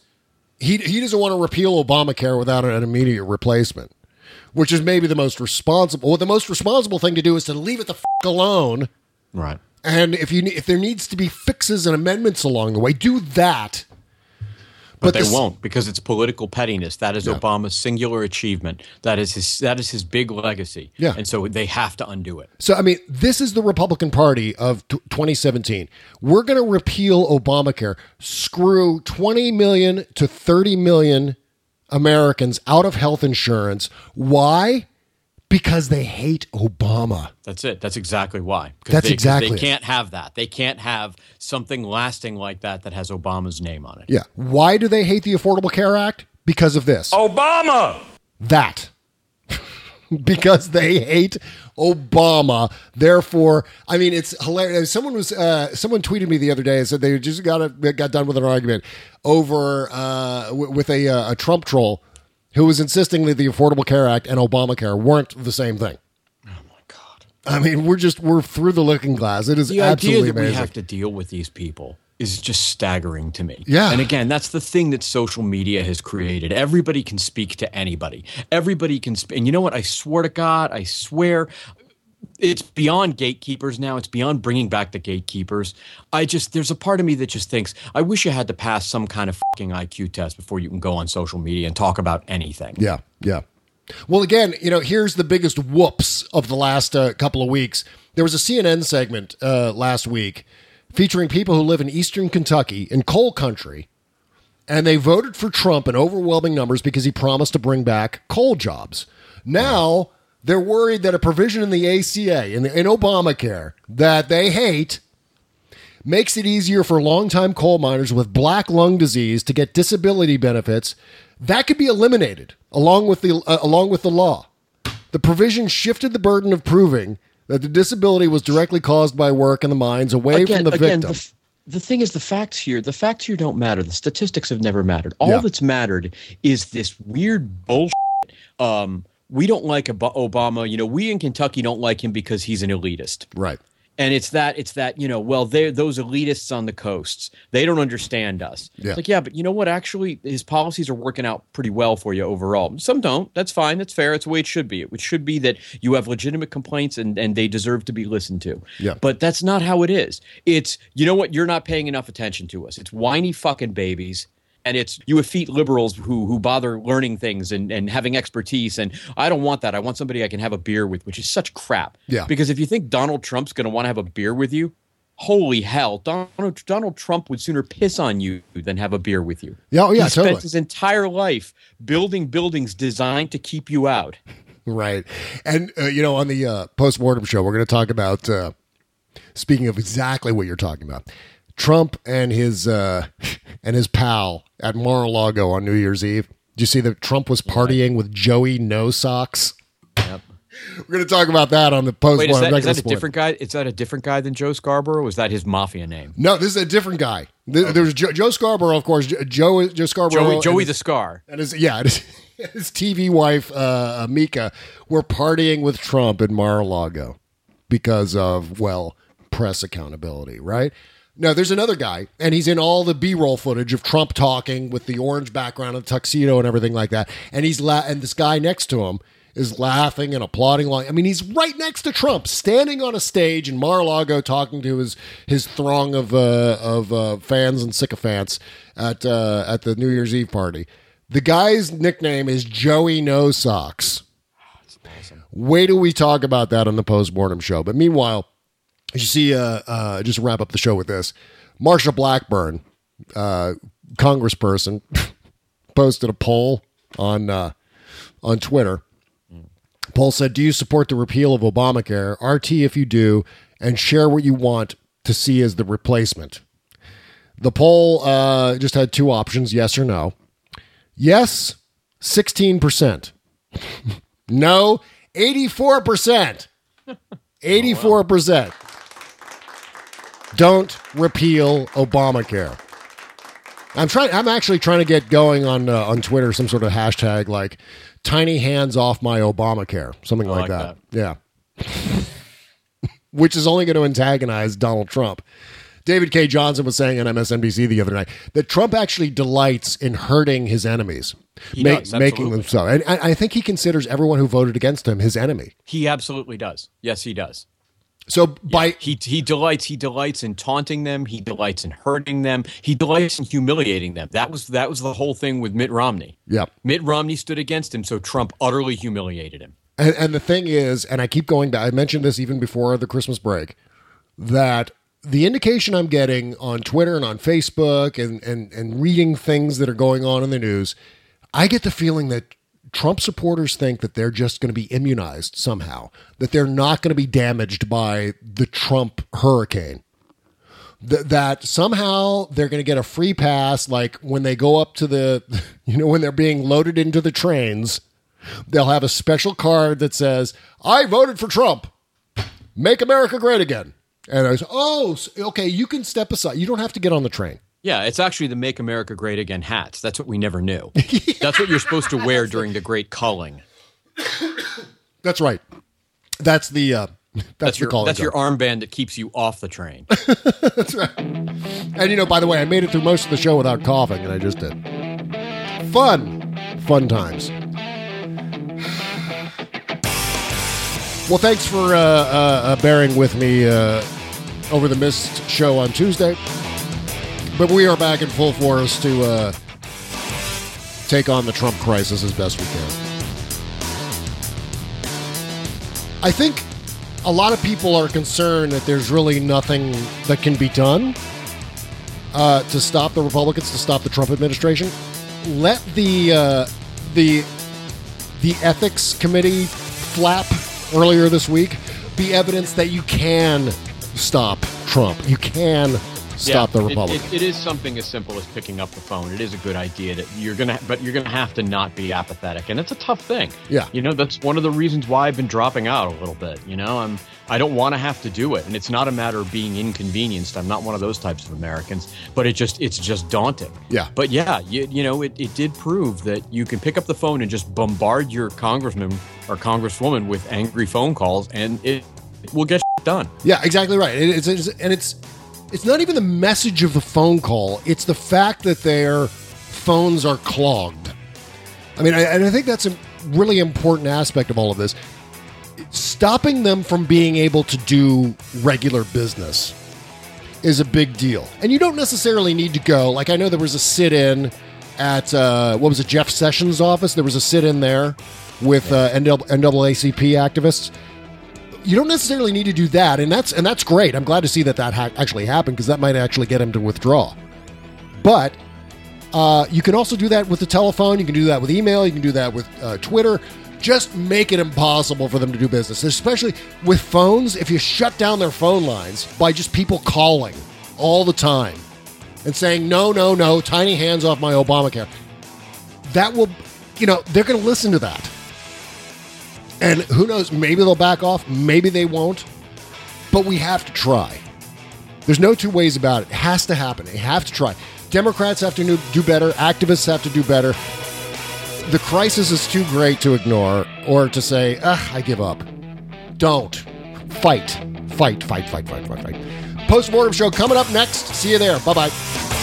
he he doesn't want to repeal Obamacare without an immediate replacement, which is maybe the most responsible. Well, the most responsible thing to do is to leave it the f- alone. Right. And if you if there needs to be fixes and amendments along the way, do that. But, but they this, won't because it's political pettiness. That is yeah. Obama's singular achievement. That is his that is his big legacy. Yeah. And so they have to undo it. So I mean, this is the Republican Party of t- 2017. We're going to repeal Obamacare, screw 20 million to 30 million Americans out of health insurance. Why? Because they hate Obama. That's it. That's exactly why. That's they, exactly. They can't have that. They can't have something lasting like that that has Obama's name on it. Yeah. Why do they hate the Affordable Care Act? Because of this. Obama. That. because they hate Obama. Therefore, I mean, it's hilarious. Someone was uh, someone tweeted me the other day and said they just got a, got done with an argument over uh, w- with a, uh, a Trump troll who was insisting that the Affordable Care Act and Obamacare weren't the same thing. Oh my god! I mean, we're just we're through the looking glass. It is the absolutely idea that amazing. we have to deal with these people is just staggering to me. Yeah. And again, that's the thing that social media has created. Everybody can speak to anybody. Everybody can speak. And you know what? I swear to God, I swear, it's beyond gatekeepers now. It's beyond bringing back the gatekeepers. I just there's a part of me that just thinks I wish you had to pass some kind of fucking IQ test before you can go on social media and talk about anything. Yeah, yeah. Well, again, you know, here's the biggest whoops of the last uh, couple of weeks. There was a CNN segment uh, last week featuring people who live in eastern Kentucky in coal country and they voted for Trump in overwhelming numbers because he promised to bring back coal jobs. Now they're worried that a provision in the ACA, in, in Obamacare, that they hate, makes it easier for longtime coal miners with black lung disease to get disability benefits. That could be eliminated along with the uh, along with the law. The provision shifted the burden of proving that the disability was directly caused by work in the mines away again, from the again, victim. The, f- the thing is, the facts here, the facts here don't matter. The statistics have never mattered. All Yeah. that's mattered is this weird bullshit. Um, we don't like Ob- Obama. You know, we in Kentucky don't like him because he's an elitist. Right. And it's that it's that you know well they're those elitists on the coasts they don't understand us. Yeah. It's like yeah, but you know what? Actually, his policies are working out pretty well for you overall. Some don't. That's fine. That's fair. It's the way it should be. It should be that you have legitimate complaints and and they deserve to be listened to. Yeah. But that's not how it is. It's you know what? You're not paying enough attention to us. It's whiny fucking babies. And it's you effete liberals who who bother learning things and, and having expertise. And I don't want that. I want somebody I can have a beer with, which is such crap. Yeah. Because if you think Donald Trump's going to want to have a beer with you, holy hell, Donald Donald Trump would sooner piss on you than have a beer with you. Yeah, oh, yeah, he spent totally. his entire life building buildings designed to keep you out. Right. And, uh, you know, on the uh, post mortem show, we're going to talk about, uh, speaking of exactly what you're talking about, Trump and his uh, and his pal at Mar-a-Lago on New Year's Eve. Did you see that Trump was partying with Joey No Socks? Yep. We're going to talk about that on the post Wait, is that, is that a different guy? Is that a different guy than Joe Scarborough? Or was that his mafia name? No, this is a different guy. There- There's Joe, Joe Scarborough, of course. Joe Joe Scarborough, Joey, Joey the Scar. and his yeah, his, his TV wife uh, Mika were partying with Trump in Mar-a-Lago because of well press accountability, right? No, there's another guy, and he's in all the B-roll footage of Trump talking with the orange background and tuxedo and everything like that. And he's la- and this guy next to him is laughing and applauding. Along. I mean, he's right next to Trump, standing on a stage in Mar-a-Lago, talking to his his throng of uh, of uh, fans and sycophants at uh, at the New Year's Eve party. The guy's nickname is Joey No Socks. Wait till we talk about that on the postmortem show. But meanwhile, you see, uh, uh, just wrap up the show with this, Marsha Blackburn, uh, congressperson, posted a poll on uh, on Twitter. Poll said, "Do you support the repeal of Obamacare? RT if you do, and share what you want to see as the replacement." The poll uh, just had two options: yes or no. Yes, sixteen percent. no, eighty-four percent. Eighty-four percent. Don't repeal Obamacare. I'm trying. I'm actually trying to get going on uh, on Twitter some sort of hashtag like "tiny hands off my Obamacare," something like, like that. Yeah, which is only going to antagonize Donald Trump. David Cay Johnston was saying on MSNBC the other night that Trump actually delights in hurting his enemies, ma- does, making them so. And I, I think he considers everyone who voted against him his enemy. He absolutely does. Yes, he does. So by he he delights he delights in taunting them. He delights in hurting them. He delights in humiliating them. That was that was the whole thing with Mitt Romney. yeah, Mitt Romney stood against him, so Trump utterly humiliated him. And, and the thing is, and I keep going back, I mentioned this even before the Christmas break, that the indication I'm getting on Twitter and on Facebook and, and, and reading things that are going on in the news, I get the feeling that Trump supporters think that they're just going to be immunized somehow, that they're not going to be damaged by the Trump hurricane. Th- that somehow they're going to get a free pass, like when they go up to the, you know, when they're being loaded into the trains, they'll have a special card that says, I voted for Trump. Make America great again. And I say, oh, okay, you can step aside. You don't have to get on the train. Yeah, it's actually the "Make America Great Again" hats. That's what we never knew. That's what you're supposed to wear during the Great Culling. That's right. That's the uh, that's, That's your calling that's your armband that keeps you off the train. that's right. And you know, by the way, I made it through most of the show without coughing, and I just did. Fun, fun times. Well, thanks for uh, uh, uh, bearing with me uh, over the missed show on Tuesday. But we are back in full force to uh, take on the Trump crisis as best we can. I think a lot of people are concerned that there's really nothing that can be done. uh, to stop the Republicans, to stop the Trump administration. Let the uh, the the ethics committee flap earlier this week be evidence that you can stop Trump. You can stop Yeah, the it- Republicans. It, it is something as simple as picking up the phone. It is a good idea that you're gonna, but you're gonna have to not be apathetic, and it's a tough thing. Yeah. you know that's one of the reasons why I've been dropping out a little bit. You know, I'm I don't want to have to do it, and it's not a matter of being inconvenienced. I'm not one of those types of Americans, but it just it's just daunting. Yeah. But yeah, you, you know, it, it did prove that you can pick up the phone and just bombard your congressman or congresswoman with angry phone calls, and it, it will get done. Yeah, exactly right. It- It's, it's and it's it's not even the message of the phone call; it's the fact that their phones are clogged. I mean, I, and I think that's a really important aspect of all of this. Stopping them from being able to do regular business is a big deal, and you don't necessarily need to go. Like I know there was a sit-in at uh, what was it, Jeff Sessions' office. There was a sit-in there with uh, NAA- NAACP activists you don't necessarily need to do that, and that's and that's great. I'm glad to see that that ha- actually happened because that might actually get him to withdraw. But uh, you can also do that with the telephone. You can do that with email. You can do that with uh, Twitter. Just make it impossible for them to do business, especially with phones. If you shut down their phone lines by just people calling all the time and saying no, no, no, tiny hands off my Obamacare, that will, you know, they're going to listen to that. And who knows, maybe they'll back off, maybe they won't. But we have to try. There's no two ways about it. It has to happen. They have to try. Democrats have to do- better, activists have to do better. The crisis is too great to ignore or to say, ah, I give up. Don't. Fight. Fight, fight, fight, fight, fight, fight. Postmortem show coming up next. See you there. Bye bye.